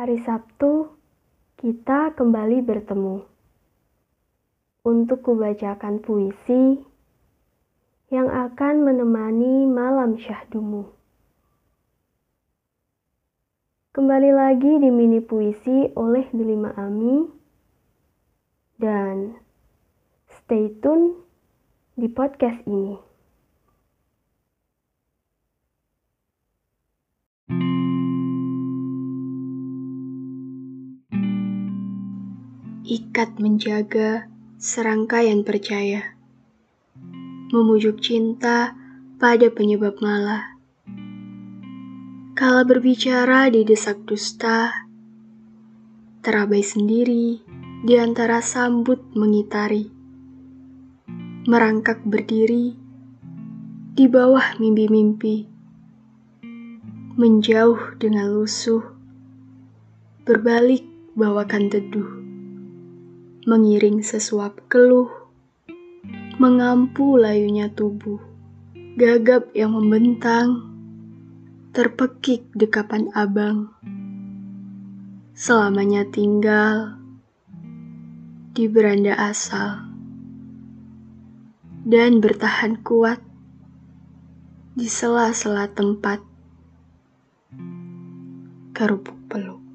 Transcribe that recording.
Hari Sabtu, kita kembali bertemu untuk kubacakan puisi yang akan menemani malam syahdumu. Kembali lagi di mini puisi oleh Delima Ami dan stay tune di podcast ini. Ikat menjaga serangkaian percaya, memujuk cinta pada penyebab malah. Kala berbicara di desak dusta, terabai sendiri di antara sambut mengitari, merangkak berdiri di bawah mimpi-mimpi, menjauh dengan lusuh, berbalik bawakan teduh mengiring sesuap keluh, mengampu layunya tubuh, gagap yang membentang, terpekik dekapan abang, selamanya tinggal di beranda asal, dan bertahan kuat di sela-sela tempat kerupuk peluk.